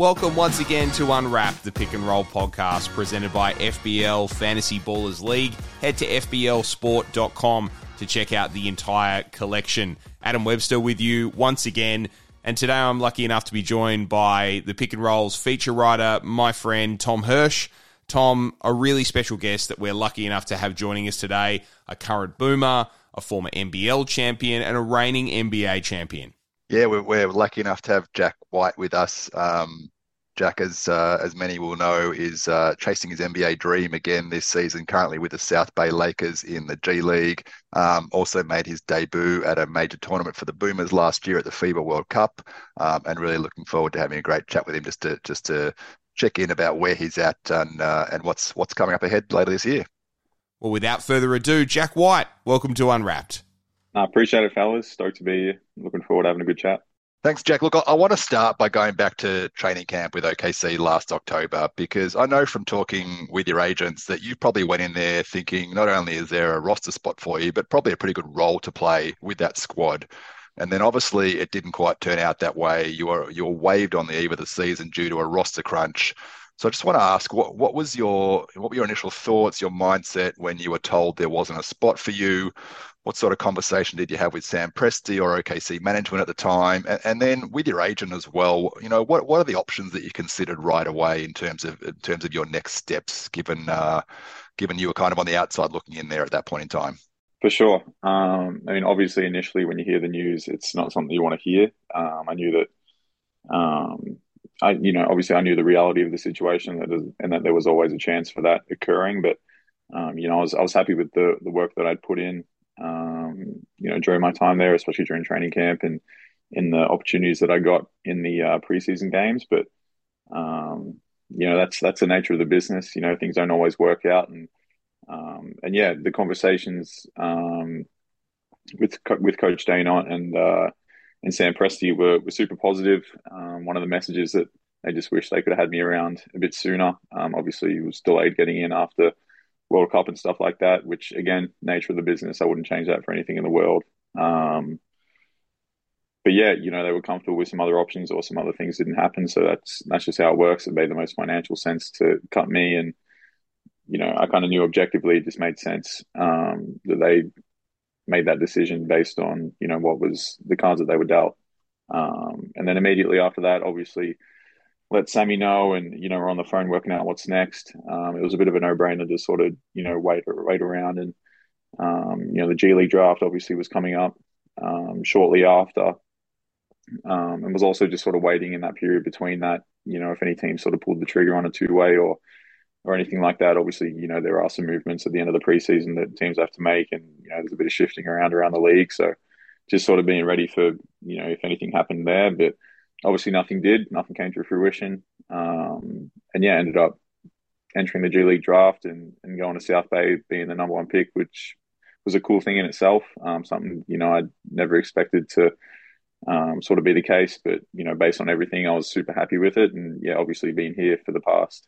Welcome once again to Unwrapped, the pick and roll podcast presented by FBL Fantasy Ballers League. Head to FBLsport.com to check out the entire collection. Adam Webster with you once again. And today I'm lucky enough to be joined by the pick and rolls feature writer, my friend Tom Hersz. Tom, a really special guest that we're lucky enough to have joining us today, a current boomer, a former NBL champion, and a reigning NBA champion. Yeah, we're, we're lucky enough to have Jack White with us. Um, Jack, as uh, as many will know, is uh, chasing his NBA dream again this season. Currently with the South Bay Lakers in the G League. Um, also made his debut at a major tournament for the Boomers last year at the FIBA World Cup, um, and really looking forward to having a great chat with him just to just to check in about where he's at and uh, and what's what's coming up ahead later this year. Well, without further ado, Jack White, welcome to Unwrapped. I appreciate it, fellas. Stoked to be here. Looking forward to having a good chat. Thanks, Jack. Look, I, I want to start by going back to training camp with OKC last October because I know from talking with your agents that you probably went in there thinking not only is there a roster spot for you, but probably a pretty good role to play with that squad. And then obviously it didn't quite turn out that way. You were you were waived on the eve of the season due to a roster crunch. So I just want to ask, what what was your what were your initial thoughts, your mindset when you were told there wasn't a spot for you? what sort of conversation did you have with Sam Presti or OKC management at the time, and, and, then with your agent as well? You know, what what are the options that you considered right away in terms of in terms of your next steps, given uh, given you were kind of on the outside looking in there at that point in time? For sure. Um, I mean, obviously, initially when you hear the news, it's not something you want to hear. Um, I knew that. Um, I, you know, obviously, I knew the reality of the situation that is, and that there was always a chance for that occurring. But um, you know, I was I was happy with the the work that I'd put in um, you know, during my time there, especially during training camp and in the opportunities that I got in the uh, preseason games. But um, you know, that's that's the nature of the business. You know, things don't always work out, and um, and yeah, the conversations um, with with Coach Daigneault and uh, and Sam Presti were were super positive. Um, one of the messages that they just wish they could have had me around a bit sooner. Um, obviously, was delayed getting in after World Cup and stuff like that, which again, nature of the business, I wouldn't change that for anything in the world. Um, but yeah, you know, they were comfortable with some other options or some other things didn't happen. So that's that's just how it works. It made the most financial sense to cut me, and you know, I kind of knew objectively it just made sense um, that they made that decision based on you know what was the cards that they were dealt. Um, and then immediately after that, obviously, let Sammy know, and you know we're on the phone working out what's next. Um, it was a bit of a no-brainer to sort of you know wait wait around, and um, you know the G League draft obviously was coming up um, shortly after, um, and was also just sort of waiting in that period between that. You know if any team sort of pulled the trigger on a two-way or or anything like that. Obviously, you know there are some movements at the end of the preseason that teams have to make, and you know there's a bit of shifting around around the league. So just sort of being ready for you know if anything happened there, but obviously nothing did, nothing came to fruition. Um, and yeah, ended up entering the G League draft and, and going to South Bay being the number one pick, which was a cool thing in itself. Um, something, you know, I'd never expected to um, sort of be the case, but, you know, based on everything, I was super happy with it. And yeah, obviously being here for the past,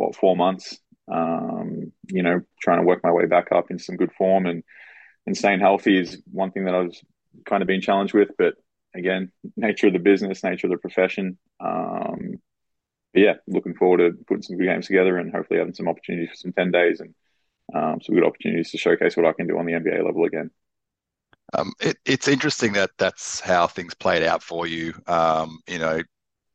what, four months, um, you know, trying to work my way back up in some good form and, and staying healthy is one thing that I was kind of being challenged with, but again, nature of the business, nature of the profession. Um, but yeah, looking forward to putting some good games together and hopefully having some opportunities for some 10 days and um, some good opportunities to showcase what I can do on the NBA level again. Um, it, it's interesting that that's how things played out for you. Um, you know,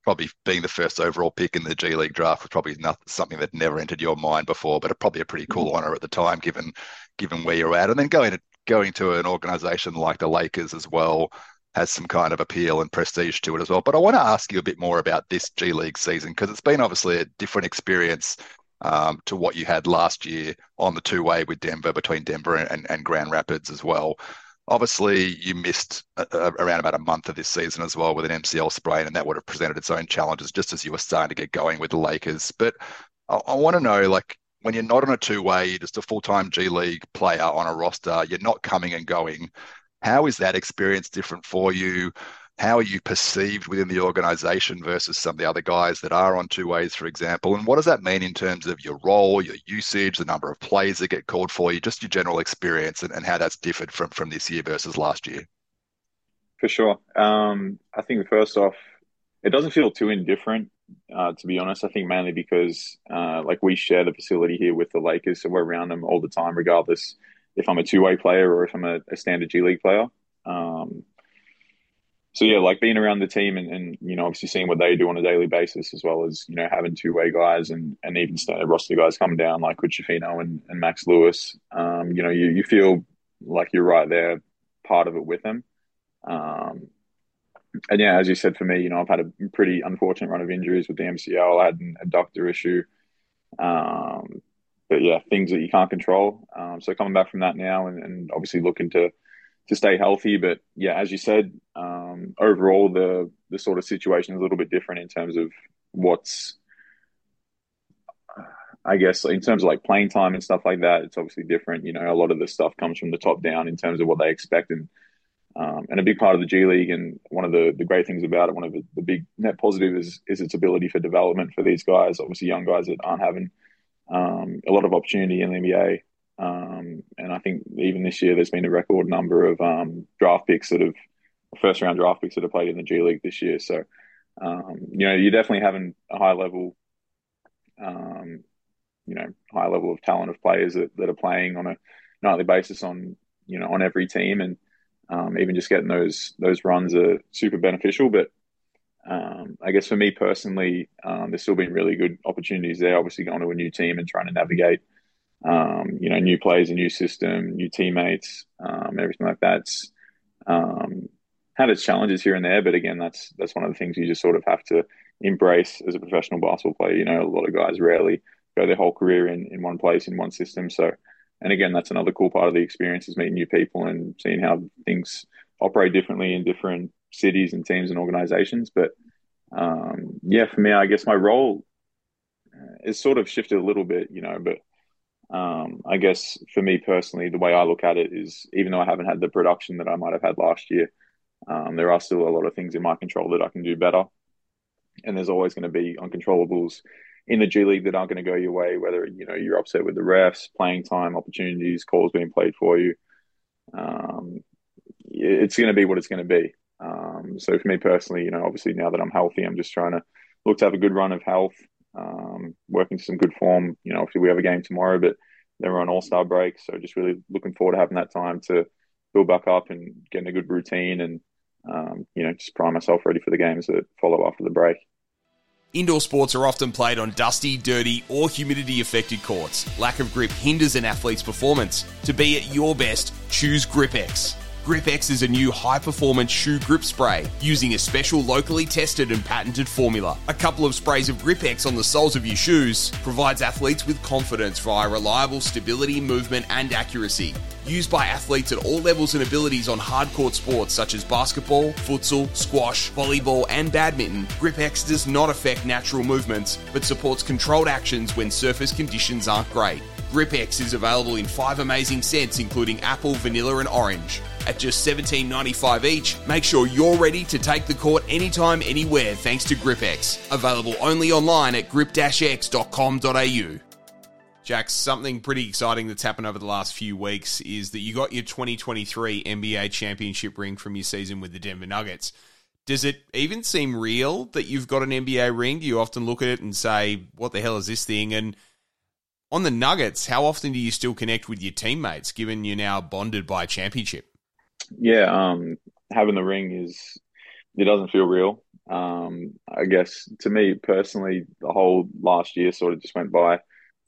probably being the first overall pick in the G League draft was probably not something that never entered your mind before, but probably a pretty cool mm-hmm. honor at the time, given given where you're at, and then going to going to an organization like the Lakers as well has some kind of appeal and prestige to it as well. But I want to ask you a bit more about this G League season because it's been obviously a different experience um, to what you had last year on the two way with Denver between Denver and, and Grand Rapids as well. Obviously, you missed around about a month of this season as well with an MCL sprain, and that would have presented its own challenges just as you were starting to get going with the Lakers. But I, I want to know, like, when you're not on a two way, you're just a full time G League player on a roster, you're not coming and going. How is that experience different for you? How are you perceived within the organization versus some of the other guys that are on two ways, for example? And what does that mean in terms of your role, your usage, the number of plays that get called for you, just your general experience and, and how that's differed from, from this year versus last year? For sure. Um, I think first off, it doesn't feel too indifferent uh, to be honest. I think mainly because uh, like we share the facility here with the Lakers, so we're around them all the time, regardless if I'm a two way player or if I'm a, a, standard G League player. Um, so yeah, like being around the team and, and, you know obviously seeing what they do on a daily basis, as well as you know having two way guys and and even standard roster guys come down like Hood-Schifino and, and Max Lewis. Um, you know you you feel like you're right there, part of it with them. Um, and yeah, as you said, for me, you know, I've had a pretty unfortunate run of injuries with the MCL. I had an adductor issue. Um, but yeah, things that you can't control. Um, so coming back from that now and, and, obviously looking to to stay healthy. But yeah, as you said, um, overall the the sort of situation is a little bit different in terms of what's I guess in terms of like playing time and stuff like that, it's obviously different. You know, a lot of the stuff comes from the top down in terms of what they expect and um, and a big part of the G League, and one of the, the great things about it, one of the, the big net positive is is its ability for development for these guys. Obviously, young guys that aren't having um, a lot of opportunity in the NBA. Um, and I think even this year, there's been a record number of um, draft picks that have first round draft picks that have played in the G League this year. So, um, you know, you're definitely having a high level, um, you know, high level of talent of players that, that are playing on a nightly basis on, you know, on every team. And, um, even just getting those those runs are super beneficial. But um, I guess for me personally, there's still been really good opportunities there. Obviously, going to a new team and trying to navigate, um, you know, new players, a new system, new teammates, um, everything like that. Um, had its challenges here and there, but again, that's that's one of the things you just sort of have to embrace as a professional basketball player. You know, a lot of guys rarely go their whole career in in one place in one system, so and again, that's another cool part of the experience is meeting new people and seeing how things operate differently in different cities and teams and organizations. But um, yeah, for me, I guess my role is sort of shifted a little bit, you know, but um, I guess for me personally, the way I look at it is even though I haven't had the production that I might have had last year, um, there are still a lot of things in my control that I can do better. And there's always going to be uncontrollables in the G League that aren't going to go your way, whether you know you're upset with the refs, playing time, opportunities, calls being played for you. Um, it's going to be what it's going to be. Um, so for me personally, you know, obviously now that I'm healthy, I'm just trying to look to have a good run of health, um, work into some good form. You know, obviously we have a game tomorrow, but then we're on All Star break, so just really looking forward to having that time to build back up and getting a good routine and um, you know just prime myself ready for the games that follow after the break. Indoor sports are often played on dusty, dirty, or humidity affected courts. Lack of grip hinders an athlete's performance. To be at your best, choose GripX. GripX is a new high performance shoe grip spray using a special locally tested and patented formula. A couple of sprays of GripX on the soles of your shoes provides athletes with confidence via reliable stability, movement, and accuracy. Used by athletes at all levels and abilities on hardcourt sports such as basketball, futsal, squash, volleyball, and badminton, GripX does not affect natural movements but supports controlled actions when surface conditions aren't great. GripX is available in five amazing scents, including apple, vanilla, and orange at just $17.95 each. Make sure you're ready to take the court anytime, anywhere thanks to GripX. Available only online at grip-x.com.au. Jack, something pretty exciting that's happened over the last few weeks is that you got your 2023 NBA championship ring from your season with the Denver Nuggets. Does it even seem real that you've got an NBA ring? Do you often look at it and say, what the hell is this thing? And on the Nuggets, how often do you still connect with your teammates given you're now bonded by a championship? Yeah, um, having the ring is it doesn't feel real. Um, I guess to me personally, the whole last year sort of just went by.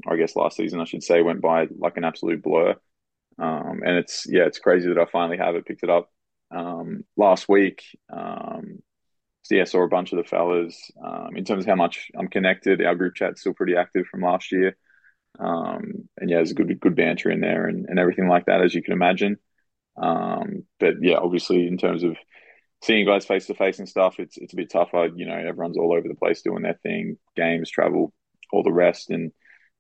I guess last season I should say went by like an absolute blur. Um, and it's yeah, it's crazy that I finally have it picked it up um, last week. Um, so yeah, saw a bunch of the fellas. Um, in terms of how much I'm connected, our group chat's still pretty active from last year. Um, and yeah, there's a good good banter in there and, and everything like that, as you can imagine. Um, but yeah, obviously in terms of seeing guys face to face and stuff, it's it's a bit tougher. You know, everyone's all over the place doing their thing, games, travel, all the rest, and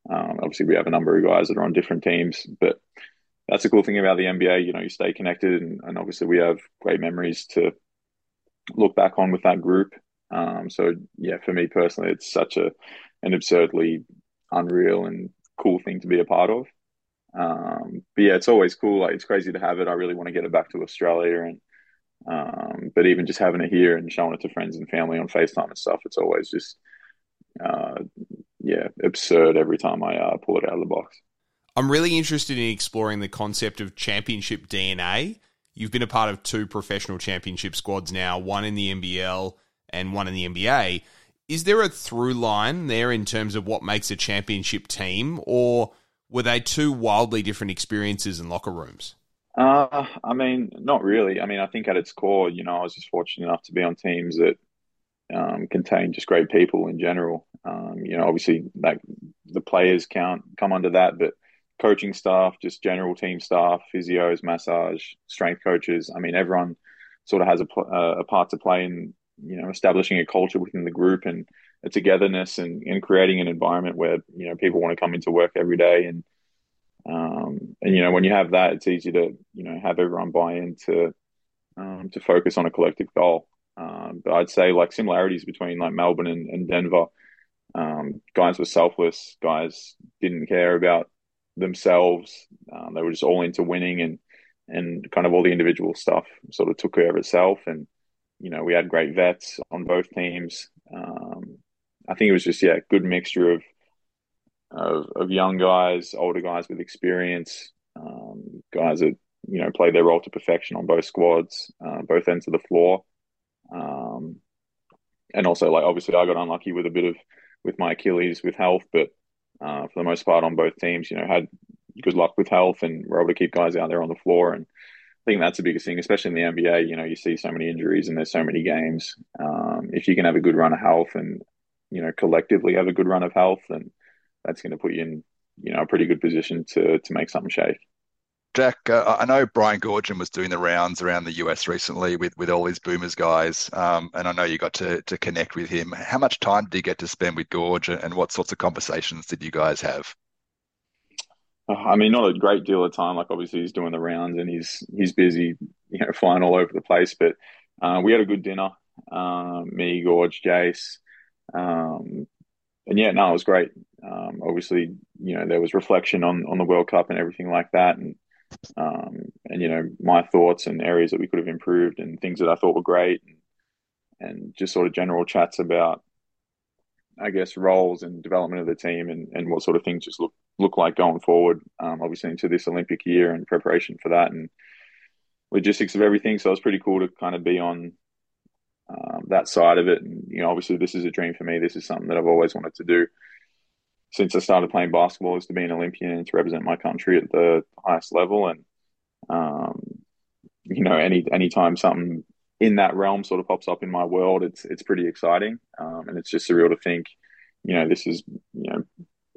um, obviously we have a number of guys that are on different teams. But that's the cool thing about the NBA. You know, you stay connected, and, and obviously we have great memories to look back on with that group. Um, so yeah, for me personally, it's such a an absurdly unreal and cool thing to be a part of. Um, but yeah, it's always cool. Like it's crazy to have it. I really want to get it back to Australia, and um, but even just having it here and showing it to friends and family on Facetime and stuff, it's always just uh, yeah, absurd every time I uh, pull it out of the box. I'm really interested in exploring the concept of championship DNA. You've been a part of two professional championship squads now, one in the NBL and one in the NBA. Is there a through line there in terms of what makes a championship team, or were they two wildly different experiences in locker rooms? Uh, I mean, not really. I mean, I think at its core, you know, I was just fortunate enough to be on teams that um, contain just great people in general. Um, you know, obviously, like the players count come under that, but coaching staff, just general team staff, physios, massage, strength coaches. I mean, everyone sort of has a, a part to play in, you know, establishing a culture within the group and a togetherness and, and creating an environment where, you know, people want to come into work every day. And, um, and, you know, when you have that, it's easy to, you know, have everyone buy into, um, to focus on a collective goal. Um, but I'd say like similarities between like Melbourne and, and Denver, um, guys were selfless. Guys didn't care about themselves. Um, they were just all into winning and and kind of all the individual stuff sort of took care of itself. And you know, we had great vets on both teams. Um, I think it was just yeah, good mixture of of, of young guys, older guys with experience, um, guys that you know played their role to perfection on both squads, uh, both ends of the floor. Um, and also, like obviously, I got unlucky with a bit of with my Achilles with health, but uh, for the most part on both teams. You know, had good luck with health and were able to keep guys out there on the floor. And I think that's the biggest thing, especially in the NBA. You know, you see so many injuries and there's so many games. Um, if you can have a good run of health and you know collectively have a good run of health, then that's going to put you in you know a pretty good position to to make something shake. Jack, uh, I know Brian Goorjian was doing the rounds around the US recently with, with all his Boomers guys, um, and I know you got to, to connect with him. How much time did you get to spend with Goorj, and what sorts of conversations did you guys have? I mean, not a great deal of time. Like obviously he's doing the rounds and he's he's busy, you know, flying all over the place. But uh, we had a good dinner. Um, me, Goorj, Jace, um, and yeah, no, it was great. Um, obviously, you know, there was reflection on on the World Cup and everything like that, and um, and you know my thoughts and areas that we could have improved and things that I thought were great and, and just sort of general chats about I guess roles and development of the team and, and what sort of things just look look like going forward um, obviously into this Olympic year and preparation for that and logistics of everything. So it was pretty cool to kind of be on um, that side of it. And you know obviously this is a dream for me. This is something that I've always wanted to do. Since I started playing basketball is to be an Olympian and to represent my country at the highest level. And um, you know, any anytime something in that realm sort of pops up in my world, it's it's pretty exciting, um, and it's just surreal to think, you know, this is you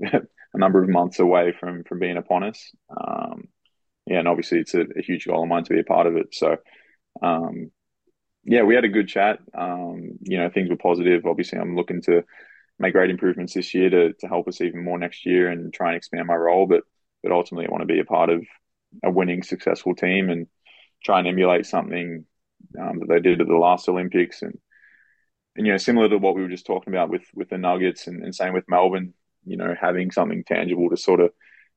know a number of months away from from being upon us. Um, yeah, and obviously it's a, a, huge goal of mine to be a part of it. So. Um, yeah, we had a good chat. Um, you know, things were positive. Obviously, I'm looking to make great improvements this year to to help us even more next year and try and expand my role. But but ultimately, I want to be a part of a winning, successful team and try and emulate something um, that they did at the last Olympics and and you know similar to what we were just talking about with with the Nuggets and, and same with Melbourne. You know, having something tangible to sort of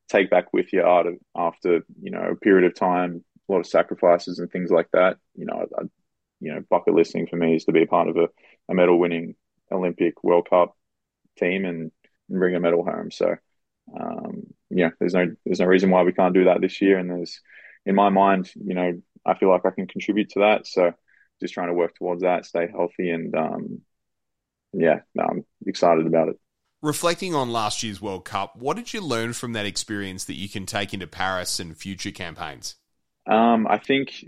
take back with you after after you know a period of time, a lot of sacrifices and things like that. You know, I, you know, bucket listing for me is to be a part of a, a medal winning Olympic World Cup team and, and bring a medal home. So, um, yeah, there's no there's no reason why we can't do that this year. And there's, in my mind, you know, I feel like I can contribute to that. So, just trying to work towards that, stay healthy, and um, yeah, no, I'm excited about it. Reflecting on last year's World Cup, what did you learn from that experience that you can take into Paris and future campaigns? Um, I think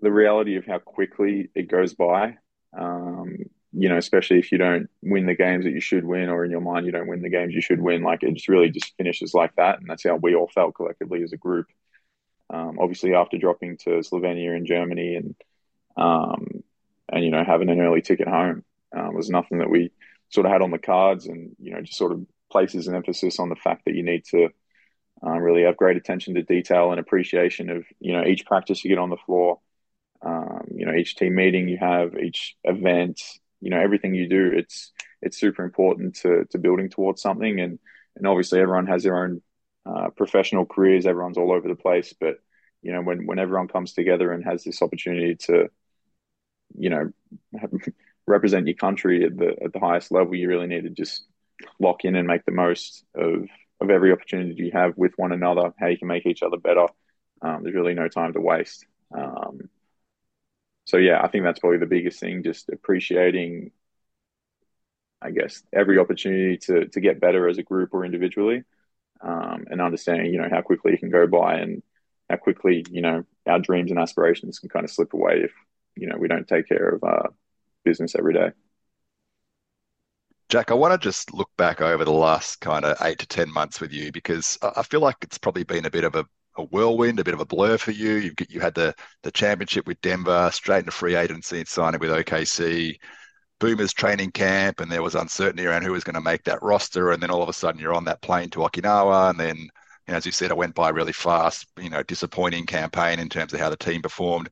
the reality of how quickly it goes by. Um, you know, especially if you don't win the games that you should win, or in your mind you don't win the games you should win, like it just really just finishes like that, and that's how we all felt collectively as a group. Um, obviously, after dropping to Slovenia and Germany, and um, and you know having an early ticket home uh, was nothing that we sort of had on the cards, and you know just sort of places an emphasis on the fact that you need to uh, really have great attention to detail and appreciation of you know each practice you get on the floor, um, you know each team meeting you have, each event, you know everything you do it's it's super important to to building towards something. And and obviously everyone has their own uh, professional careers. Everyone's all over the place. But you know when when everyone comes together and has this opportunity to you know represent your country at the at the highest level you really need to just lock in and make the most of of every opportunity you have with one another, how you can make each other better. Um, there's really no time to waste. Um, so yeah, I think that's probably the biggest thing, just appreciating, I guess, every opportunity to to get better as a group or individually, um, and understanding, you know, how quickly it can go by and how quickly, you know, our dreams and aspirations can kind of slip away if, you know, we don't take care of our business every day. Jack, I want to just look back over the last kind of eight to 10 months with you because I feel like it's probably been a bit of a, a whirlwind, a bit of a blur for you. You've, you had the, the championship with Denver, straight into free agency and signing with OKC, Boomers training camp, and there was uncertainty around who was going to make that roster. And then all of a sudden you're on that plane to Okinawa. And then, you know, as you said, it went by really fast, you know, disappointing campaign in terms of how the team performed.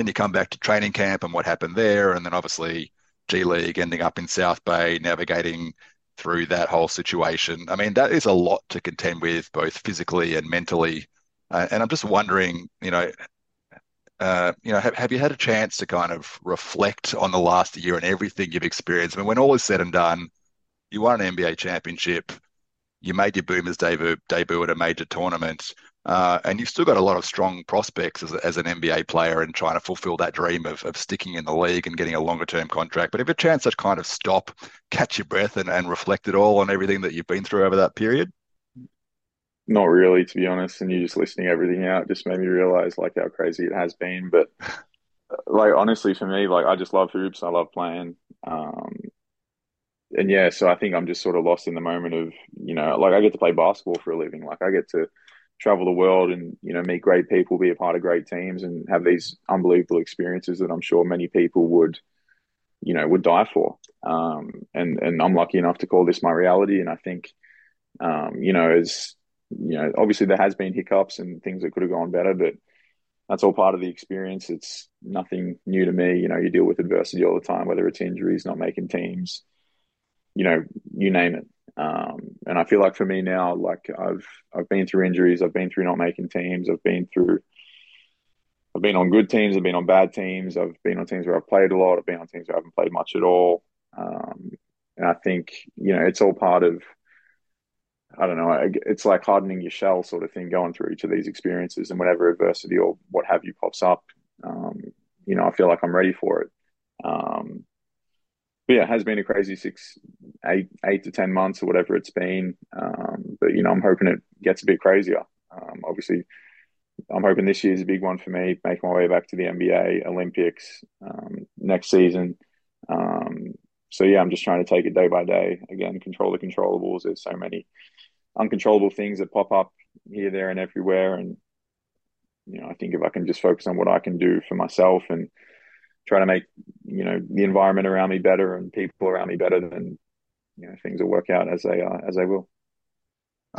Then you come back to training camp and what happened there. And then obviously, G League, ending up in South Bay, navigating through that whole situation. I mean, that is a lot to contend with, both physically and mentally. Uh, and I'm just wondering, you know, uh, you know, have, have you had a chance to kind of reflect on the last year and everything you've experienced? I mean, when all is said and done, you won an NBA championship, you made your Boomers debut, debut at a major tournament. Uh, and you've still got a lot of strong prospects as, an NBA player and trying to fulfill that dream of, sticking in the league and getting a longer term contract. But if a chance to kind of stop, catch your breath, and, reflect it all on everything that you've been through over that period? Not really, to be honest. And you just listening everything out just made me realize like how crazy it has been. But like honestly, for me, like I just love hoops. I love playing. Um, and yeah, so I think I'm just sort of lost in the moment of you know, like I get to play basketball for a living. Like I get to travel the world and you know meet great people, be a part of great teams, and have these unbelievable experiences that I'm sure many people would, you know, would die for. Um, and and I'm lucky enough to call this my reality. And I think, um, you know, as you know, obviously there has been hiccups and things that could have gone better, but that's all part of the experience. It's nothing new to me. You know, you deal with adversity all the time, whether it's injuries, not making teams, you know, you name it. Um, and I feel like for me now, like I've I've been through injuries, I've been through not making teams, I've been through I've been on good teams, I've been on bad teams, I've been on teams where I've played a lot, I've been on teams where I haven't played much at all. Um, and I think you know it's all part of I don't know, it's like hardening your shell sort of thing, going through each of these experiences, and whenever adversity or what have you pops up, um, you know, I feel like I'm ready for it. Um, but yeah, it has been a crazy six, eight, eight to ten months or whatever it's been. Um, but you know, I'm hoping it gets a bit crazier. Um, obviously, I'm hoping this year is a big one for me. Make my way back to the NBA, Olympics um, next season. Um, so yeah, I'm just trying to take it day by day. Again, control the controllables. There's so many uncontrollable things that pop up here, there, and everywhere. And you know, I think if I can just focus on what I can do for myself and try to make you know the environment around me better and people around me better, then you know things will work out as they are as they will.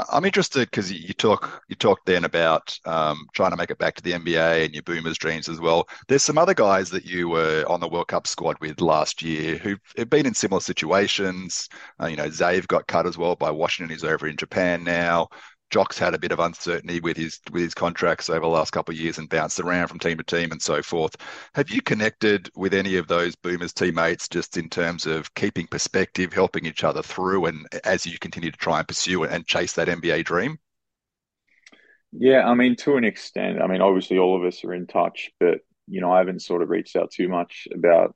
I'm interested because you talk you talked then about um, trying to make it back to the NBA and your Boomers dreams as well. There's some other guys that you were on the World Cup squad with last year who've been in similar situations. Uh, you know, Zave got cut as well by Washington. He's over in Japan now. Jock's had a bit of uncertainty with his with his contracts over the last couple of years and bounced around from team to team and so forth. Have you connected with any of those Boomers teammates just in terms of keeping perspective, helping each other through, and as you continue to try and pursue and chase that NBA dream? Yeah, I mean, to an extent. I mean, obviously, all of us are in touch, but you know, I haven't sort of reached out too much about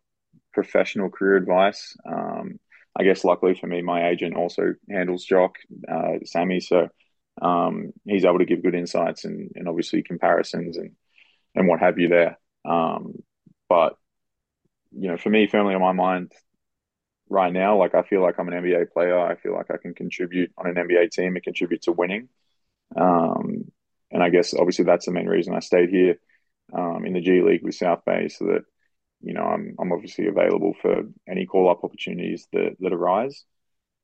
professional career advice. Um, I guess luckily for me, my agent also handles Jock, uh, Sammy, so um, he's able to give good insights and, and obviously comparisons and and what have you there. Um, but you know, for me, firmly on my mind right now, like I feel like I'm an NBA player. I feel like I can contribute on an NBA team and contribute to winning. Um, and I guess obviously that's the main reason I stayed here um, in the G League with South Bay, so that you know I'm I'm obviously available for any call up opportunities that that arise.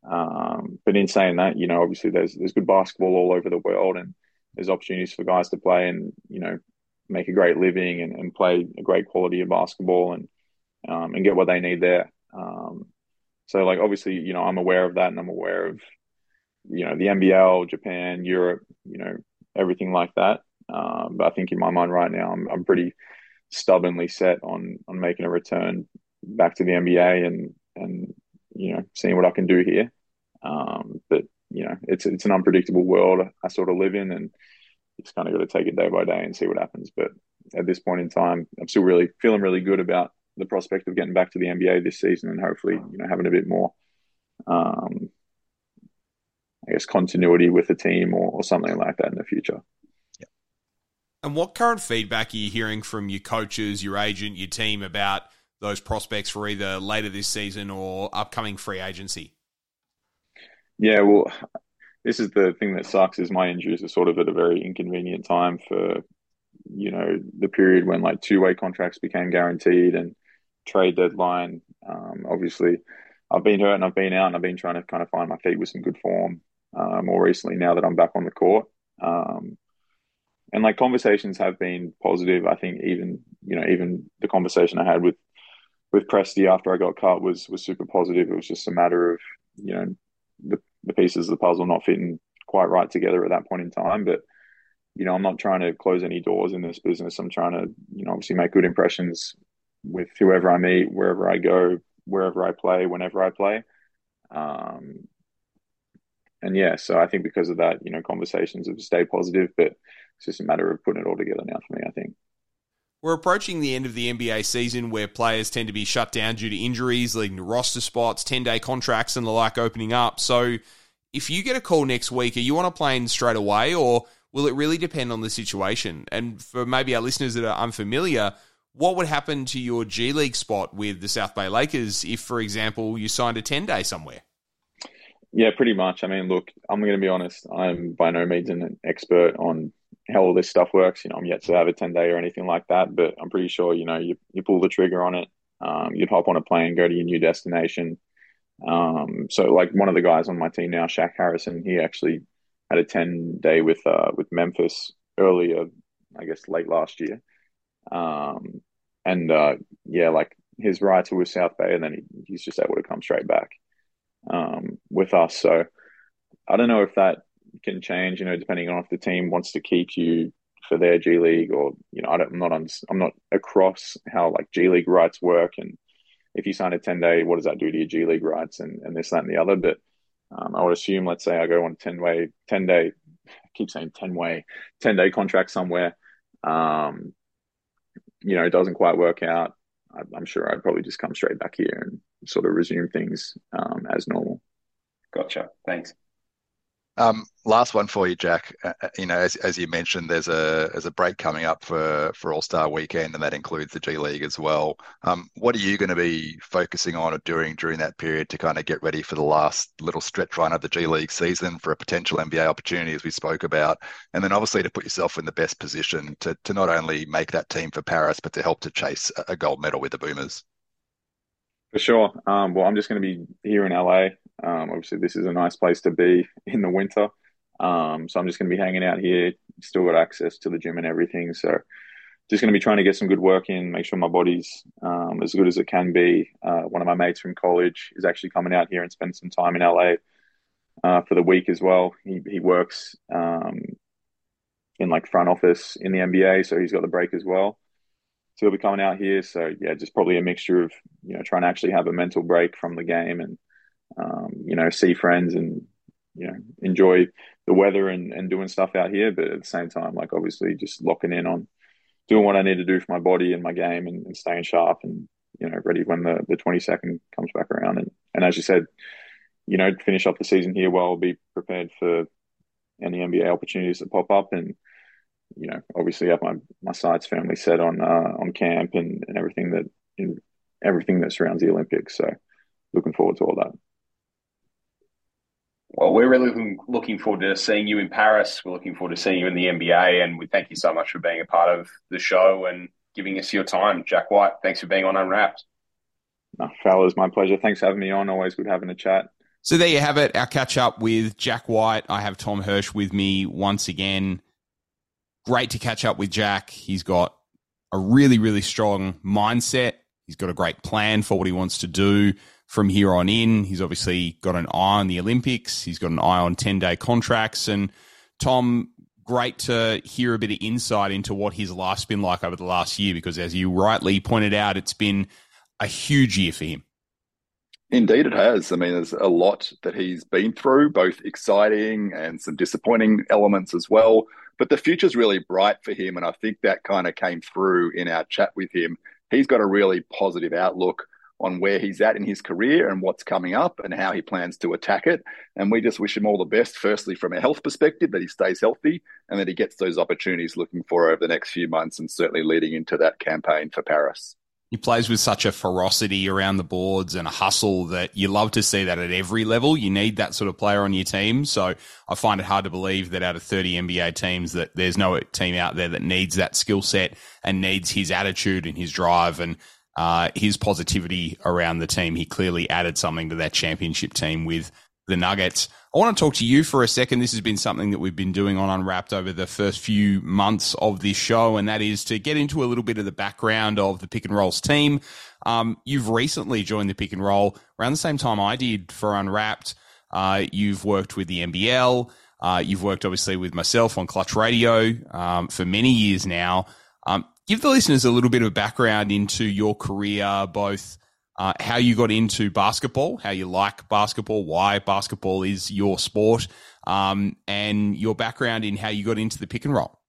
Um, but in saying that, you know, obviously there's there's good basketball all over the world, and there's opportunities for guys to play and you know make a great living and, and play a great quality of basketball and um, and get what they need there. Um, so like obviously, you know, I'm aware of that, and I'm aware of you know the NBL, Japan, Europe, you know, everything like that. Um, but I think in my mind right now, I'm I'm pretty stubbornly set on on making a return back to the NBA and and you know, seeing what I can do here. Um, but you know, it's it's an unpredictable world I sort of live in, and just kind of got to take it day by day and see what happens. But at this point in time, I'm still really feeling really good about the prospect of getting back to the NBA this season and hopefully, you know, having a bit more, um, I guess, continuity with the team or, or something like that in the future. And what current feedback are you hearing from your coaches, your agent, your team about those prospects for either later this season or upcoming free agency? Yeah, well, this is the thing that sucks is my injuries are sort of at a very inconvenient time for you know the period when like two way contracts became guaranteed and trade deadline. Um, obviously, I've been hurt and I've been out and I've been trying to kind of find my feet with some good form uh, more recently now that I'm back on the court. Um, and like conversations have been positive. I think even you know even the conversation I had with with Presti after I got cut was was super positive. It was just a matter of you know the the pieces of the puzzle not fitting quite right together at that point in time. But you know I'm not trying to close any doors in this business. I'm trying to you know obviously make good impressions with whoever I meet, wherever I go, wherever I play, whenever I play. Um, and yeah, so I think because of that, you know, conversations have stayed positive, but it's just a matter of putting it all together now for me, I think. We're approaching the end of the NBA season where players tend to be shut down due to injuries, leading to roster spots, 10 day contracts, and the like opening up. So if you get a call next week, are you on a plane straight away or will it really depend on the situation? And for maybe our listeners that are unfamiliar, what would happen to your G League spot with the South Bay Lakers if, for example, you signed a 10 day somewhere? Yeah, pretty much. I mean, look, I'm going to be honest. I'm by no means an expert on how all this stuff works. You know, I'm yet to have a 10 day or anything like that, but I'm pretty sure, you know, you, you pull the trigger on it. Um, you'd hop on a plane, go to your new destination. Um, so like one of the guys on my team now, Shaq Harrison, he actually had a 10 day with, uh, with Memphis earlier, I guess late last year. Um, and, uh, yeah, like his ride to South Bay and then he, he's just able to come straight back, um, with us. So I don't know if that can change, you know, depending on if the team wants to keep you for their G League or, you know, I don't, I'm not, I'm not across how like G League rights work. And if you sign a 10 day, what does that do to your G League rights and, and this, that, and the other? But um, I would assume, let's say I go on 10 way, 10 day, I keep saying 10 way, 10 day contract somewhere. Um, you know, it doesn't quite work out. I, I'm sure I'd probably just come straight back here and sort of resume things um, as normal. Gotcha. Thanks. Um, last one for you, Jack. Uh, uh, you know, as, as you mentioned, there's a there's a break coming up for for All Star Weekend, and that includes the G League as well. Um, what are you going to be focusing on or doing during that period to kind of get ready for the last little stretch run of the G League season for a potential NBA opportunity, as we spoke about, and then obviously to put yourself in the best position to to not only make that team for Paris, but to help to chase a gold medal with the Boomers. For sure. Um, well, I'm just going to be here in LA. Um, obviously, this is a nice place to be in the winter. Um, so I'm just going to be hanging out here. Still got access to the gym and everything. So just going to be trying to get some good work in, make sure my body's um, as good as it can be. Uh, one of my mates from college is actually coming out here and spending some time in LA uh, for the week as well. He, he works um, in like front office in the NBA, so he's got the break as well so he'll be coming out here. So yeah, just probably a mixture of you know trying to actually have a mental break from the game and um, you know see friends and you know enjoy the weather and, and doing stuff out here, but at the same time, like obviously just locking in on doing what I need to do for my body and my game and, and staying sharp and you know ready when the the twenty second comes back around and and as you said, you know finish up the season here well, be prepared for any NBA opportunities that pop up and you know, obviously have my my sights firmly set on uh, on camp and, and everything that in, everything that surrounds the Olympics. So looking forward to all that. Well, we're really looking forward to seeing you in Paris. We're looking forward to seeing you in the NBA, and we thank you so much for being a part of the show and giving us your time, Jack White. Thanks for being on Unwrapped. No, fellas, my pleasure. Thanks for having me on. Always good having a chat. So there you have it. Our catch up with Jack White. I have Tom Hersz with me once again great to catch up with Jack. He's got a really, really strong mindset. He's got a great plan for what he wants to do from here on in. He's obviously got an eye on the Olympics. He's got an eye on 10 day contracts. And Tom, great to hear a bit of insight into what his life's been like over the last year, because as you rightly pointed out, it's been a huge year for him. Indeed, it has. I mean, there's a lot that he's been through, both exciting and some disappointing elements as well. But the future's really bright for him. And I think that kind of came through in our chat with him. He's got a really positive outlook on where he's at in his career and what's coming up and how he plans to attack it. And we just wish him all the best, firstly, from a health perspective, that he stays healthy and that he gets those opportunities looking for over the next few months and certainly leading into that campaign for Paris. He plays with such a ferocity around the boards and a hustle that you love to see that at every level. You need that sort of player on your team. So I find it hard to believe that out of 30 NBA teams that there's no team out there that needs that skill set and needs his attitude and his drive and uh, his positivity around the team. He clearly added something to that championship team with the Nuggets. I want to talk to you for a second. This has been something that we've been doing on Unwrapped over the first few months of this show, and that is to get into a little bit of the background of the Pick and Rolls team. Um, you've recently joined the Pick and Roll around the same time I did for Unwrapped. Uh, you've worked with the NBL. Uh, you've worked obviously with myself on Clutch Radio um, for many years now. Um, give the listeners a little bit of background into your career, both uh, how you got into basketball, how you like basketball, why basketball is your sport, um, and your background in how you got into the pick and roll.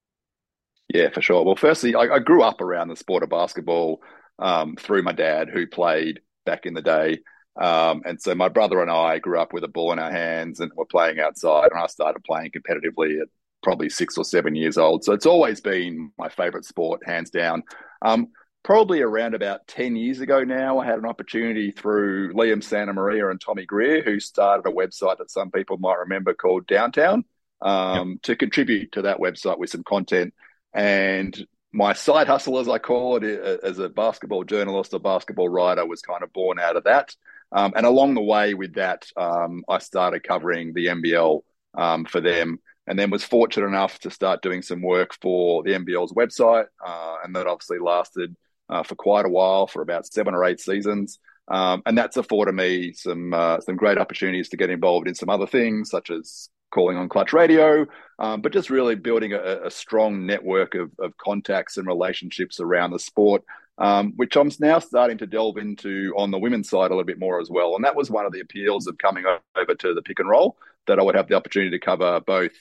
Yeah, for sure. Well, firstly, I, I grew up around the sport of basketball um, through my dad, who played back in the day. Um, and so my brother and I grew up with a ball in our hands and were playing outside. And I started playing competitively at probably six or seven years old. So it's always been my favorite sport, hands down. Um, probably around about 10 years ago now, I had an opportunity through Liam Santamaria and Tommy Greer, who started a website that some people might remember called Downtown, um, yep. to contribute to that website with some content. And my side hustle, as I call it, as a basketball journalist, a basketball writer, was kind of born out of that. Um, and along the way with that, um, I started covering the NBL um, for them and then was fortunate enough to start doing some work for the NBL's website. Uh, and that obviously lasted uh, for quite a while, for about seven or eight seasons. Um, and that's afforded me some uh, some great opportunities to get involved in some other things, such as calling on Clutch Radio, um, but just really building a, a strong network of, of, contacts and relationships around the sport, um, which I'm now starting to delve into on the women's side a little bit more as well. And that was one of the appeals of coming over to the pick and roll, that I would have the opportunity to cover both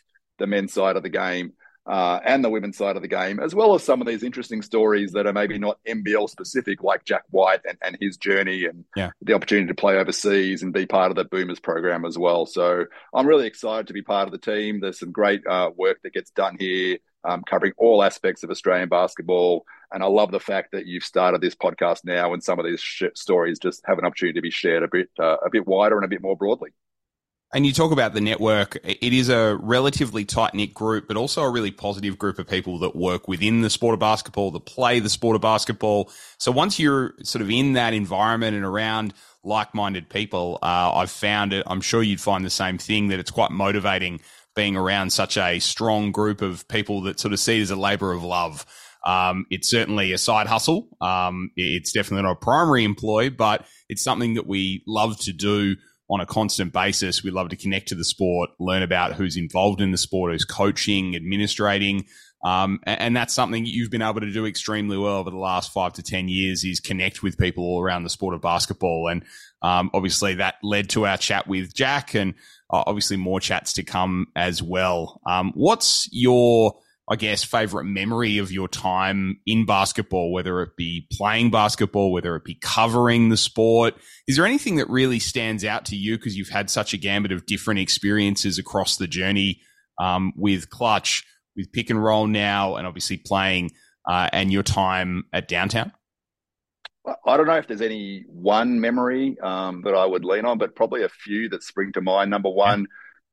the men's side of the game uh, and the women's side of the game, as well as some of these interesting stories that are maybe not NBL specific, like Jack White and, and his journey and yeah. the opportunity to play overseas and be part of the Boomers program as well. So I'm really excited to be part of the team. There's some great uh, work that gets done here, um, covering all aspects of Australian basketball. And I love the fact that you've started this podcast now, and some of these sh- stories just have an opportunity to be shared a bit, uh, a bit wider and a bit more broadly. And you talk about the network. It is a relatively tight knit group, but also a really positive group of people that work within the sport of basketball, that play the sport of basketball. So once you're sort of in that environment and around like minded people, uh, I've found it, I'm sure you'd find the same thing that it's quite motivating being around such a strong group of people that sort of see it as a labor of love. Um, it's certainly a side hustle. Um, it's definitely not a primary employ, but it's something that we love to do on a constant basis. We love to connect to the sport, learn about who's involved in the sport, who's coaching, administrating. Um, and, that's something you've been able to do extremely well over the last five to 10 years is connect with people all around the sport of basketball. And um, obviously that led to our chat with Jack and uh, obviously more chats to come as well. Um, what's your I guess, favorite memory of your time in basketball, whether it be playing basketball, whether it be covering the sport? Is there anything that really stands out to you because you've had such a gambit of different experiences across the journey um, with Clutch, with pick and roll now, and obviously playing uh, and your time at downtown? I don't know if there's any one memory um, that I would lean on, but probably a few that spring to mind. Number one, yeah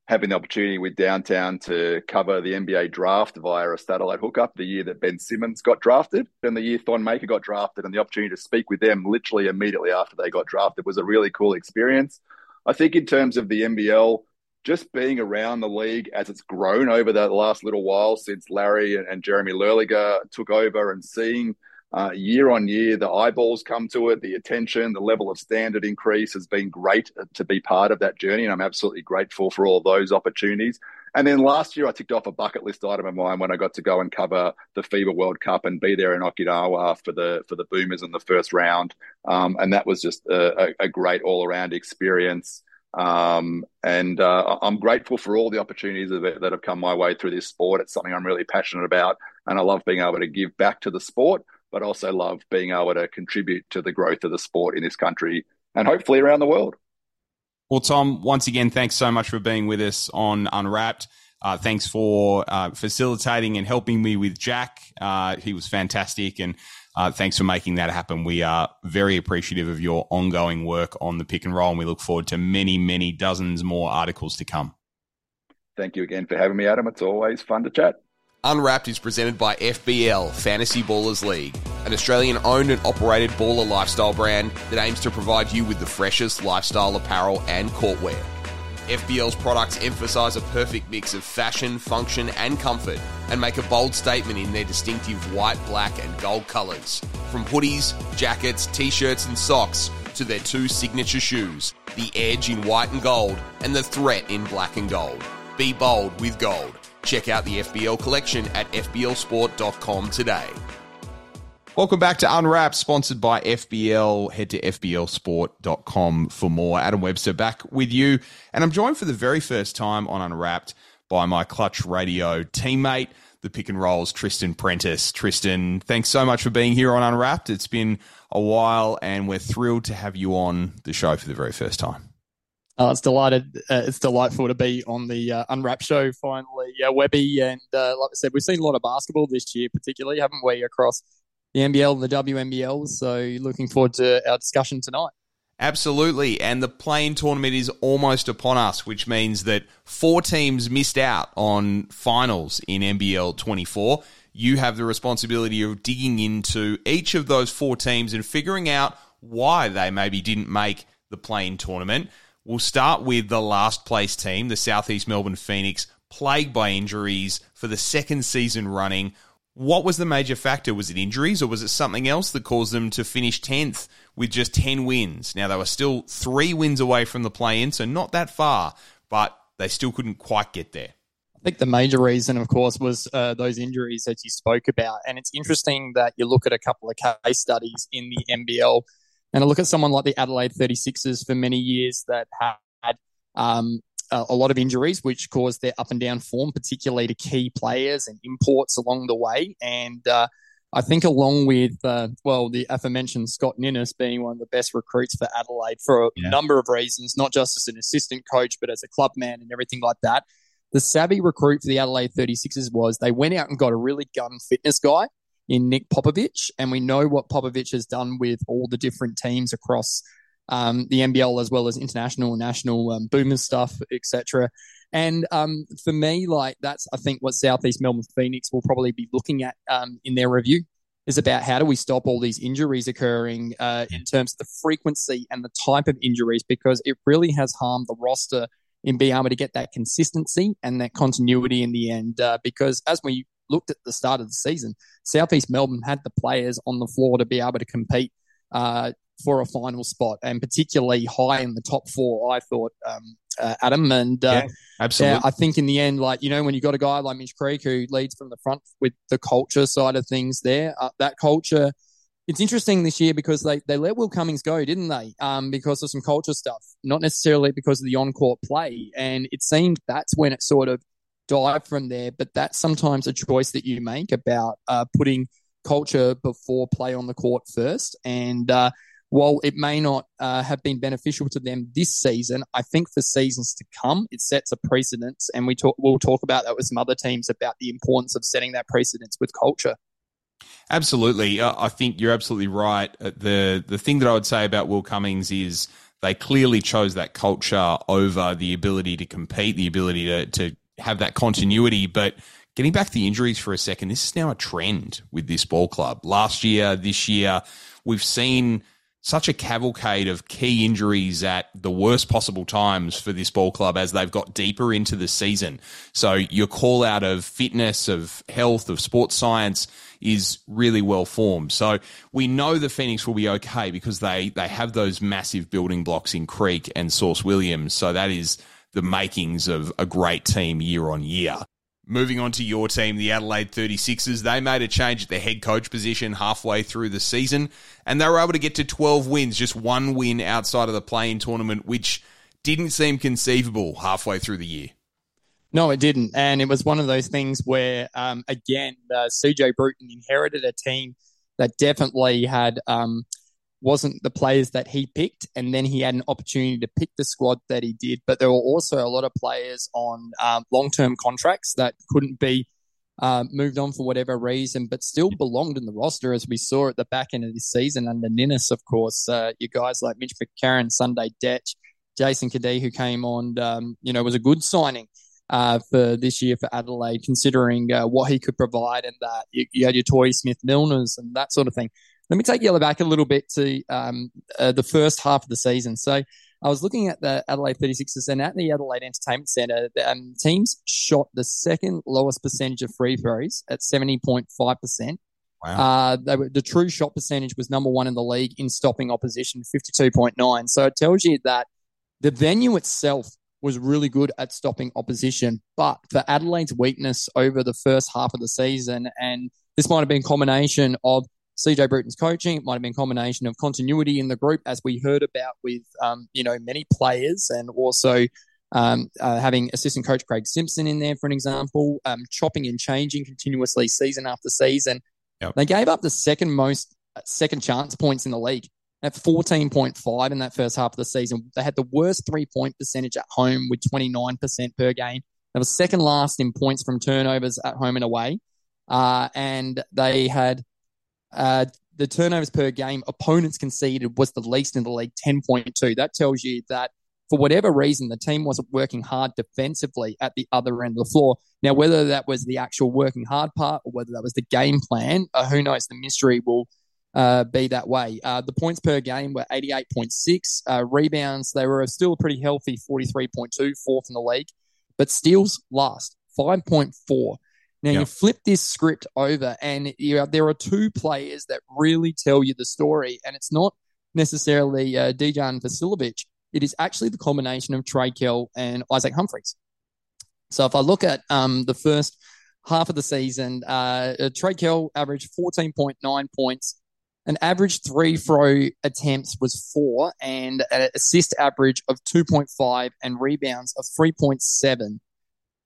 having the opportunity with Downtown to cover the NBA draft via a satellite hookup the year that Ben Simmons got drafted and the year Thon Maker got drafted and the opportunity to speak with them literally immediately after they got drafted was a really cool experience. I think in terms of the NBL, just being around the league as it's grown over the last little while since Larry and, Jeremy Loeliger took over and seeing – uh, year on year, the eyeballs come to it, the attention, the level of standard increase has been great to be part of that journey. And I'm absolutely grateful for all those opportunities. And then last year, I ticked off a bucket list item of mine when I got to go and cover the FIBA World Cup and be there in Okinawa for the for the Boomers in the first round. Um, and that was just a, a great all around experience. Um, and uh, I'm grateful for all the opportunities that have come my way through this sport. It's something I'm really passionate about, and I love being able to give back to the sport, but also love being able to contribute to the growth of the sport in this country and hopefully around the world. Well, Tom, once again, thanks so much for being with us on Unwrapped. Uh, thanks for uh, facilitating and helping me with Jack. Uh, he was fantastic, and uh, thanks for making that happen. We are very appreciative of your ongoing work on the pick and roll, and we look forward to many, many dozens more articles to come. Thank you again for having me, Adam. It's always fun to chat. Unwrapped is presented by FBL Fantasy Ballers League, an Australian owned and operated baller lifestyle brand that aims to provide you with the freshest lifestyle apparel and courtwear. FBL's products emphasize a perfect mix of fashion, function, and comfort, and make a bold statement in their distinctive white, black, and gold colors. From hoodies, jackets, t shirts, and socks to their two signature shoes the Edge in white and gold, and the Threat in black and gold. Be bold with gold. Check out the FBL collection at FBLsport.com today. Welcome back to Unwrapped, sponsored by FBL. Head to FBLsport.com for more. Adam Webster back with you. And I'm joined for the very first time on Unwrapped by my Clutch Radio teammate, the pick and rolls, Tristan Prentice. Tristan, thanks so much for being here on Unwrapped. It's been a while, and we're thrilled to have you on the show for the very first time. Uh, it's delighted. Uh, it's delightful to be on the uh, Unwrapped show finally, Webby. And uh, like I said, we've seen a lot of basketball this year, particularly, haven't we, across the NBL and the WNBL. So looking forward to our discussion tonight. Absolutely. And the play-in tournament is almost upon us, which means that four teams missed out on finals in NBL 24. You have the responsibility of digging into each of those four teams and figuring out why they maybe didn't make the play-in tournament. We'll start with the last place team, the Southeast Melbourne Phoenix, plagued by injuries for the second season running. What was the major factor? Was it injuries or was it something else that caused them to finish 10th with just 10 wins? Now, they were still three wins away from the play in, so not that far, but they still couldn't quite get there. I think the major reason, of course, was uh, those injuries that you spoke about. And it's interesting that you look at a couple of case studies in the NBL and I look at someone like the Adelaide 36ers for many years that had um, a lot of injuries, which caused their up and down form, particularly to key players and imports along the way. And uh, I think, along with, uh, well, the aforementioned Scott Ninnis being one of the best recruits for Adelaide for a yeah. number of reasons, not just as an assistant coach, but as a club man and everything like that. The savvy recruit for the Adelaide 36ers was they went out and got a really gun fitness guy in Nick Popovich. And we know what Popovich has done with all the different teams across um, the NBL as well as international and national um, boomers stuff, etc. And um, for me, like that's I think what Southeast Melbourne Phoenix will probably be looking at um, in their review is about how do we stop all these injuries occurring uh, in terms of the frequency and the type of injuries because it really has harmed the roster in being able to get that consistency and that continuity in the end. Uh, because as we looked at the start of the season, Southeast Melbourne had the players on the floor to be able to compete uh, for a final spot, and particularly high in the top four. I thought, um, uh, Adam, and uh, yeah, absolutely. Yeah, I think in the end, like you know, when you got a guy like Mitch Creek who leads from the front with the culture side of things, there, uh, that culture. It's interesting this year because they, they let Will Cummings go, didn't they? Um, because of some culture stuff, not necessarily because of the on court play. And it seemed that's when it sort of dive from there. But that's sometimes a choice that you make about uh, putting culture before play on the court first. And uh, while it may not uh, have been beneficial to them this season, I think for seasons to come, it sets a precedence. And we talk, we'll talk about that with some other teams about the importance of setting that precedence with culture. Absolutely, I think you're absolutely right. Uh, the the thing that I would say about Will Cummings is they clearly chose that culture over the ability to compete, the ability to, to have that continuity. But getting back to the injuries for a second, this is now a trend with this ball club. Last year, this year, we've seen such a cavalcade of key injuries at the worst possible times for this ball club as they've got deeper into the season. So your call out of fitness, of health, of sports science is really well formed. So we know the Phoenix will be okay because they they have those massive building blocks in Creek and Sauce Williams. So that is the makings of a great team year on year. Moving on to your team, the Adelaide 36ers, they made a change at the head coach position halfway through the season, and they were able to get to 12 wins, just one win outside of the play-in tournament, which didn't seem conceivable halfway through the year. No, it didn't. And it was one of those things where, um, again, uh, CJ Bruton inherited a team that definitely had um, wasn't the players that he picked, and then he had an opportunity to pick the squad that he did. But there were also a lot of players on um, long term contracts that couldn't be uh, moved on for whatever reason, but still belonged in the roster, as we saw at the back end of this season under Ninnis, of course. Uh, you guys like Mitch McCarron, Sunday Dech, Jason Cadee, who came on, um, you know, was a good signing. Uh, for this year for Adelaide, considering uh, what he could provide and that you, you had your Toy Smith Milners and that sort of thing. Let me take you back a little bit to um, uh, the first half of the season. So I was looking at the Adelaide 36ers and at the Adelaide Entertainment Centre, the um, teams shot the second lowest percentage of free throws at 70.5%. Wow. Uh, were, the true shot percentage was number one in the league in stopping opposition, 52.9. So it tells you that the venue itself was really good at stopping opposition. But for Adelaide's weakness over the first half of the season, and this might have been a combination of CJ Bruton's coaching. It might have been a combination of continuity in the group, as we heard about with um, you know many players, and also um, uh, having assistant coach Craig Simpson in there, for an example, um, chopping and changing continuously season after season. Yep. They gave up the second most uh, second chance points in the league at 14.5 in that first half of the season. They had the worst three point percentage at home with 29% per game. They were second last in points from turnovers at home and away. Uh, and they had uh, the turnovers per game opponents conceded was the least in the league, 10.2. That tells you that for whatever reason, the team wasn't working hard defensively at the other end of the floor. Now, whether that was the actual working hard part or whether that was the game plan, uh, who knows? The mystery will uh, be that way. Uh, the points per game were 88.6. Uh, rebounds, they were still a pretty healthy, 43.2, fourth in the league. But steals last, 5.4. Now yep. you flip this script over, and you there are two players that really tell you the story, and it's not necessarily uh, Dejan. It is actually the combination of Trey Kell and Isaac Humphries. So if I look at um, the first half of the season, uh, uh Trey Kell averaged 14.9 points. An average three throw attempts was four, and an assist average of 2.5 and rebounds of 3.7.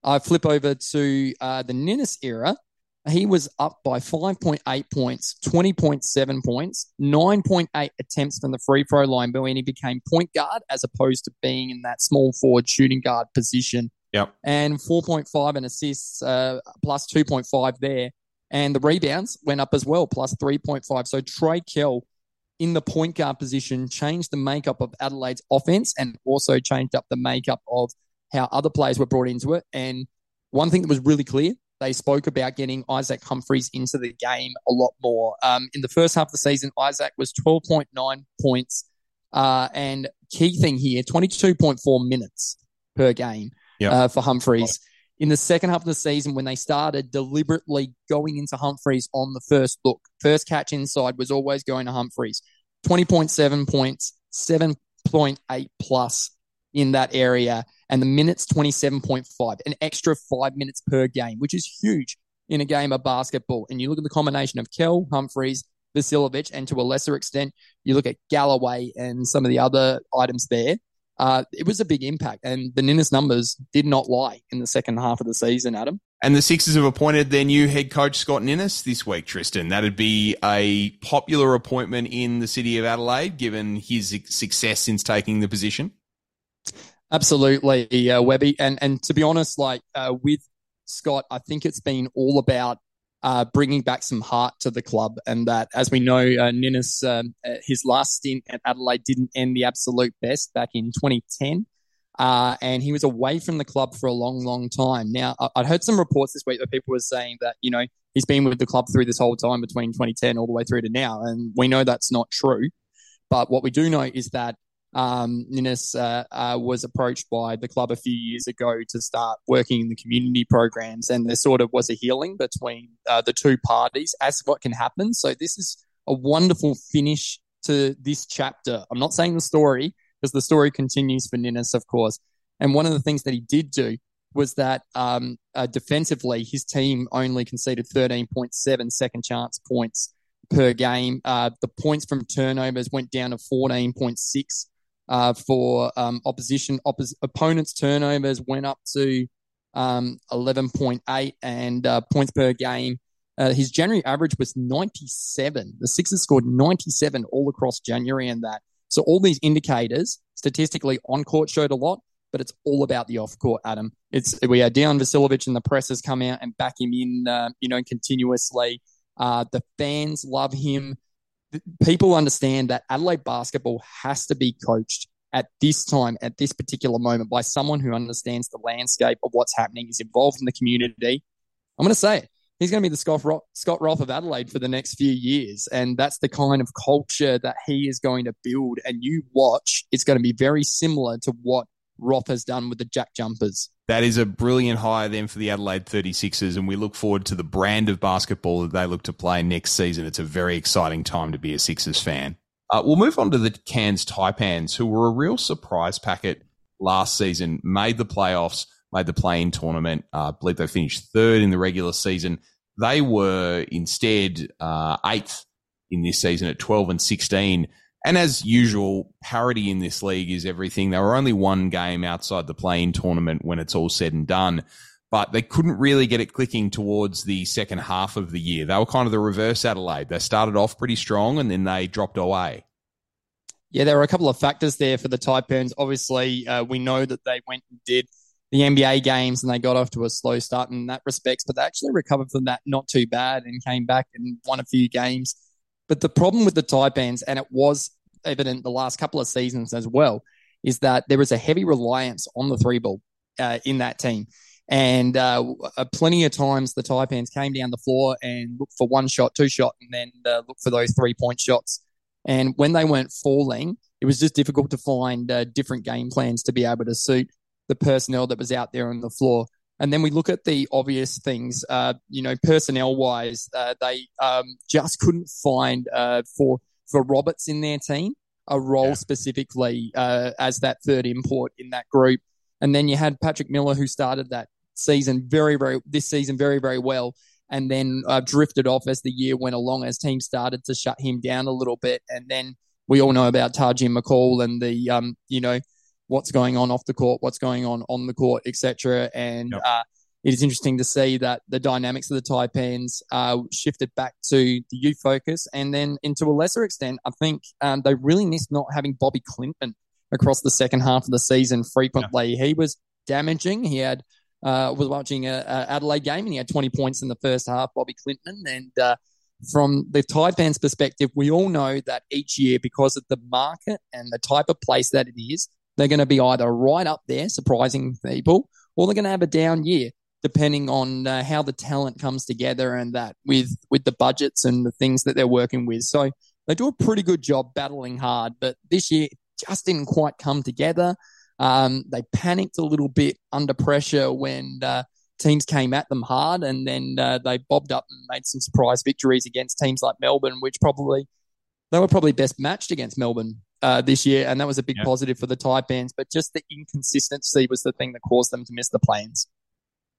I flip over to uh, the Ninnis era. He was up by 5.8 points, 20.7 points, 9.8 attempts from the free throw line, but when he became point guard as opposed to being in that small forward shooting guard position. Yep. And 4.5 and assists, uh, plus 2.5 there. And the rebounds went up as well, plus 3.5. So Trey Kell in the point guard position changed the makeup of Adelaide's offense and also changed up the makeup of how other players were brought into it. And one thing that was really clear, they spoke about getting Isaac Humphries into the game a lot more. Um, in the first half of the season, Isaac was 12.9 points. Uh, and key thing here, 22.4 minutes per game yep. uh, for Humphries. In the second half of the season, when they started deliberately going into Humphries on the first look, first catch inside was always going to Humphries. 20.7 points, 7.8 plus in that area and the minutes 27.5, an extra five minutes per game, which is huge in a game of basketball. And you look at the combination of Kell, Humphries, Vasiljevic, and to a lesser extent, you look at Galloway and some of the other items there. Uh, it was a big impact, and the Ninnis numbers did not lie in the second half of the season, Adam. And the Sixers have appointed their new head coach, Scott Ninnis, this week, Tristan. That'd be a popular appointment in the city of Adelaide, given his success since taking the position. Absolutely, uh, Webby. And and to be honest, like uh, with Scott, I think it's been all about uh, bringing back some heart to the club. And that, as we know, uh, Ninnis, um, uh, his last stint at Adelaide didn't end the absolute best back in 2010. Uh, and he was away from the club for a long, long time. Now, I- would heard some reports this week that people were saying that, you know, he's been with the club through this whole time between 2010 all the way through to now. And we know that's not true. But what we do know is that um, Ninnis uh, uh, was approached by the club a few years ago to start working in the community programs, and there sort of was a healing between uh, the two parties as to what can happen. So this is a wonderful finish to this chapter. I'm not saying the story because the story continues for Ninnis, of course, And one of the things that he did do was that um, uh, defensively, his team only conceded 13.7 second chance points per game. Uh, the points from turnovers went down to 14.6 uh, for um, opposition. Oppos- opponents' turnovers went up to um, 11.8 and uh, points per game. Uh, his January average was 97. The Sixers scored 97 all across January and that. So all these indicators statistically on court showed a lot, but it's all about the off court, Adam. It's we had Dejan Vasiljevic and the press has come out and back him in, uh, you know, continuously. Uh, the fans love him. People understand that Adelaide basketball has to be coached at this time, at this particular moment, by someone who understands the landscape of what's happening, is involved in the community. I'm going to say it. He's going to be the Scott Roth, Scott Roth of Adelaide for the next few years. And that's the kind of culture that he is going to build. And you watch, it's going to be very similar to what Roth has done with the Jack Jumpers. That is a brilliant hire then for the Adelaide 36ers, and we look forward to the brand of basketball that they look to play next season. It's a very exciting time to be a Sixers fan. Uh, we'll move on to the Cairns Taipans, who were a real surprise packet last season, made the playoffs, made the play-in tournament. Uh, I believe they finished third in the regular season. They were instead uh, eighth in this season at 12 and 16. And as usual, parity in this league is everything. They were only one game outside the play-in tournament when it's all said and done, but they couldn't really get it clicking towards the second half of the year. They were kind of the reverse Adelaide. They started off pretty strong and then they dropped away. Yeah, there were a couple of factors there for the Taipans. Obviously, uh, we know that they went and did the NBA games and they got off to a slow start in that respects, but they actually recovered from that not too bad and came back and won a few games. But the problem with the Taipans, and it was evident the last couple of seasons as well, is that there is a heavy reliance on the three ball uh, in that team. And uh, uh, plenty of times the Taipans came down the floor and looked for one shot, two shot, and then uh, looked for those three point shots. And when they weren't falling, it was just difficult to find uh, different game plans to be able to suit the personnel that was out there on the floor. And then we look at the obvious things, uh, you know, personnel wise, uh, they um, just couldn't find uh, for for Roberts in their team a role yeah. specifically uh, as that third import in that group. And then you had Patrick Miller who started that season very, very this season very, very well, and then uh, drifted off as the year went along as teams started to shut him down a little bit. And then we all know about Tahjere McCall and the um, you know what's going on off the court, what's going on on the court, etc. And yep. uh, it is interesting to see that the dynamics of the Taipans uh, shifted back to the youth focus, and then, into a lesser extent, I think um, they really missed not having Bobby Clinton across the second half of the season frequently. He was damaging. He had uh, was watching a, a, Adelaide game, and he had 20 points in the first half. Bobby Clinton. and uh, from the Taipans' perspective, we all know that each year, because of the market and the type of place that it is, they're going to be either right up there, surprising people, or they're going to have a down year, depending on uh, how the talent comes together and that with with the budgets and the things that they're working with. So they do a pretty good job battling hard, but this year just didn't quite come together. Um, they panicked a little bit under pressure when uh, teams came at them hard, and then uh, they bobbed up and made some surprise victories against teams like Melbourne, which probably they were probably best matched against Melbourne uh, this year, and that was a big yeah. positive for the Taipans. But just the inconsistency was the thing that caused them to miss the plans.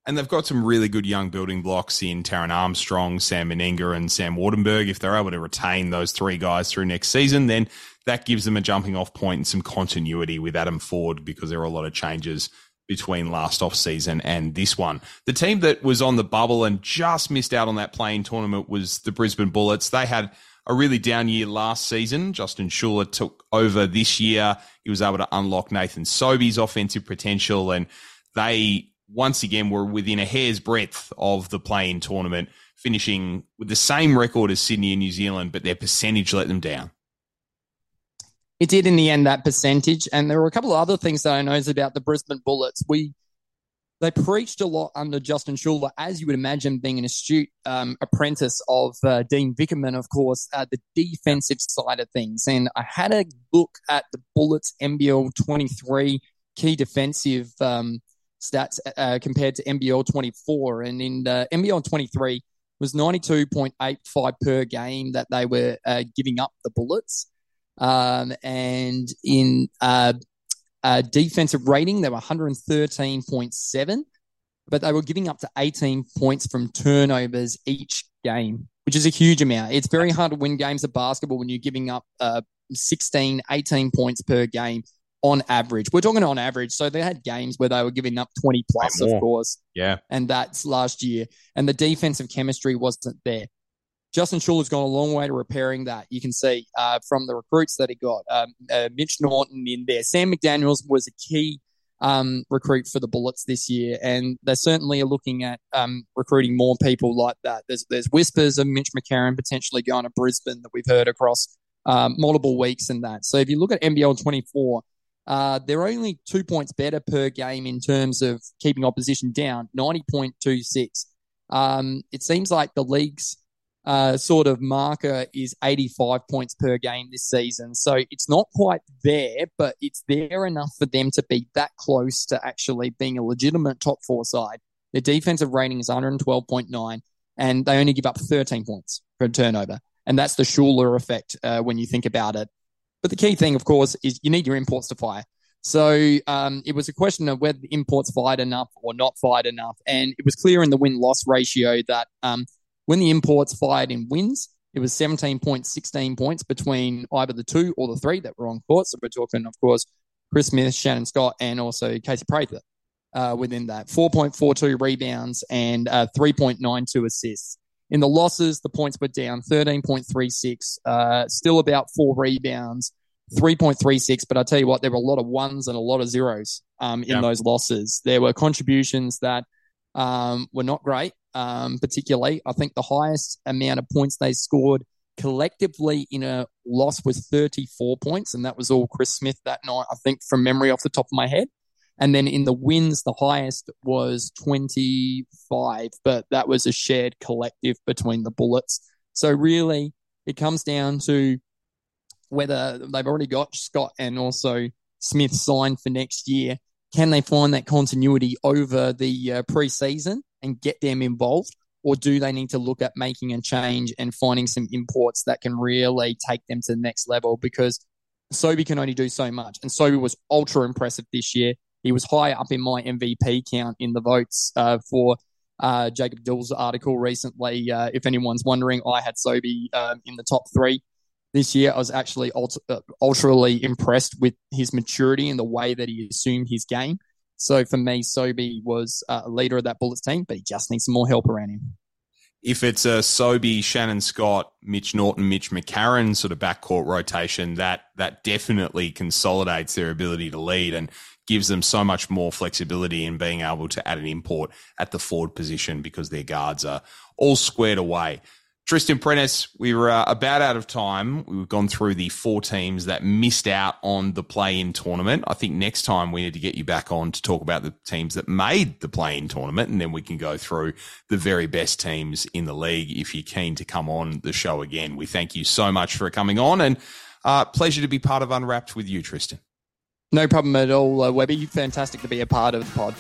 And they've got some really good young building blocks in Taran Armstrong, Sam Mennenga, and Sam Waardenburg. If they're able to retain those three guys through next season, then that gives them a jumping off point and some continuity with Adam Ford because there are a lot of changes between last off season and this one. The team that was on the bubble and just missed out on that play-in tournament was the Brisbane Bullets. They had a really down year last season. Justin Schueller took over this year. He was able to unlock Nathan Sobey's offensive potential, and they once again were within a hair's breadth of the play-in tournament, finishing with the same record as Sydney and New Zealand, but their percentage let them down. It did in the end, that percentage. And there were a couple of other things that I noticed about the Brisbane Bullets. We they preached a lot under Justin Schueller, as you would imagine, being an astute um, apprentice of uh, Dean Vickerman, of course, uh, the defensive side of things. And I had a look at the Bullets NBL 23 key defensive um, stats uh, compared to NBL 24. And in uh, NBL 23 was 92.85 per game that they were uh, giving up the Bullets. Um, and in uh, defensive rating, they were 113.7, but they were giving up to 18 points from turnovers each game, which is a huge amount. It's very hard to win games of basketball when you're giving up uh, 16, 18 points per game on average. We're talking on average. So they had games where they were giving up 20 plus, of course. Yeah. And that's last year. And the defensive chemistry wasn't there. Justin Schueller's gone a long way to repairing that. You can see uh, from the recruits that he got. Um, uh, Mitch Norton in there. Sam McDaniels was a key um, recruit for the Bullets this year, and they certainly are looking at um, recruiting more people like that. There's there's whispers of Mitch McCarron potentially going to Brisbane that we've heard across um, multiple weeks and that. So if you look at NBL 24, uh, they're only two points better per game in terms of keeping opposition down, 90.26. Um, it seems like the league's uh, sort of marker is 85 points per game this season. So it's not quite there, but it's there enough for them to be that close to actually being a legitimate top four side. Their defensive rating is 112.9, and they only give up 13 points per turnover. And that's the Schueller effect uh, when you think about it. But the key thing, of course, is you need your imports to fire. So um, it was a question of whether the imports fired enough or not fired enough. And it was clear in the win loss ratio that um, when the imports fired in wins, it was 17.16 points between either the two or the three that were on court. So we're talking, of course, Chris Smith, Shannon Scott, and also Casey Prather uh, within that. 4.42 rebounds and uh, 3.92 assists. In the losses, the points were down 13.36, uh, still about four rebounds, 3.36. But I tell you what, there were a lot of ones and a lot of zeros um, in those losses. There were contributions that um, were not great, um, particularly. I think the highest amount of points they scored collectively in a loss was 34 points, and that was all Chris Smith that night, I think, from memory off the top of my head. And then in the wins, the highest was 25, but that was a shared collective between the Bullets. So really, it comes down to whether they've already got Scott and also Smith signed for next year. Can they find that continuity over the uh, preseason and get them involved? Or do they need to look at making a change and finding some imports that can really take them to the next level? Because Sobey can only do so much. And Sobey was ultra impressive this year. He was high up in my MVP count in the votes uh, for uh, Jacob Dill's article recently. Uh, if anyone's wondering, I had Sobey um, in the top three this year. I was actually ultra, uh, ultraly impressed with his maturity and the way that he assumed his game. So for me, Sobey was uh, a leader of that Bullets team, but he just needs some more help around him if it's a Sobey, Shannon Scott, Mitch Norton, Mitch McCarron sort of backcourt rotation, that that definitely consolidates their ability to lead and gives them so much more flexibility in being able to add an import at the forward position because their guards are all squared away. Tristan Prentice, we were uh, about out of time. We've gone through the four teams that missed out on the play in tournament. I think next time we need to get you back on to talk about the teams that made the play in tournament, and then we can go through the very best teams in the league. If you're keen to come on the show again, we thank you so much for coming on and uh, pleasure to be part of Unwrapped with you, Tristan. No problem at all, uh, Webby. Fantastic to be a part of the pod.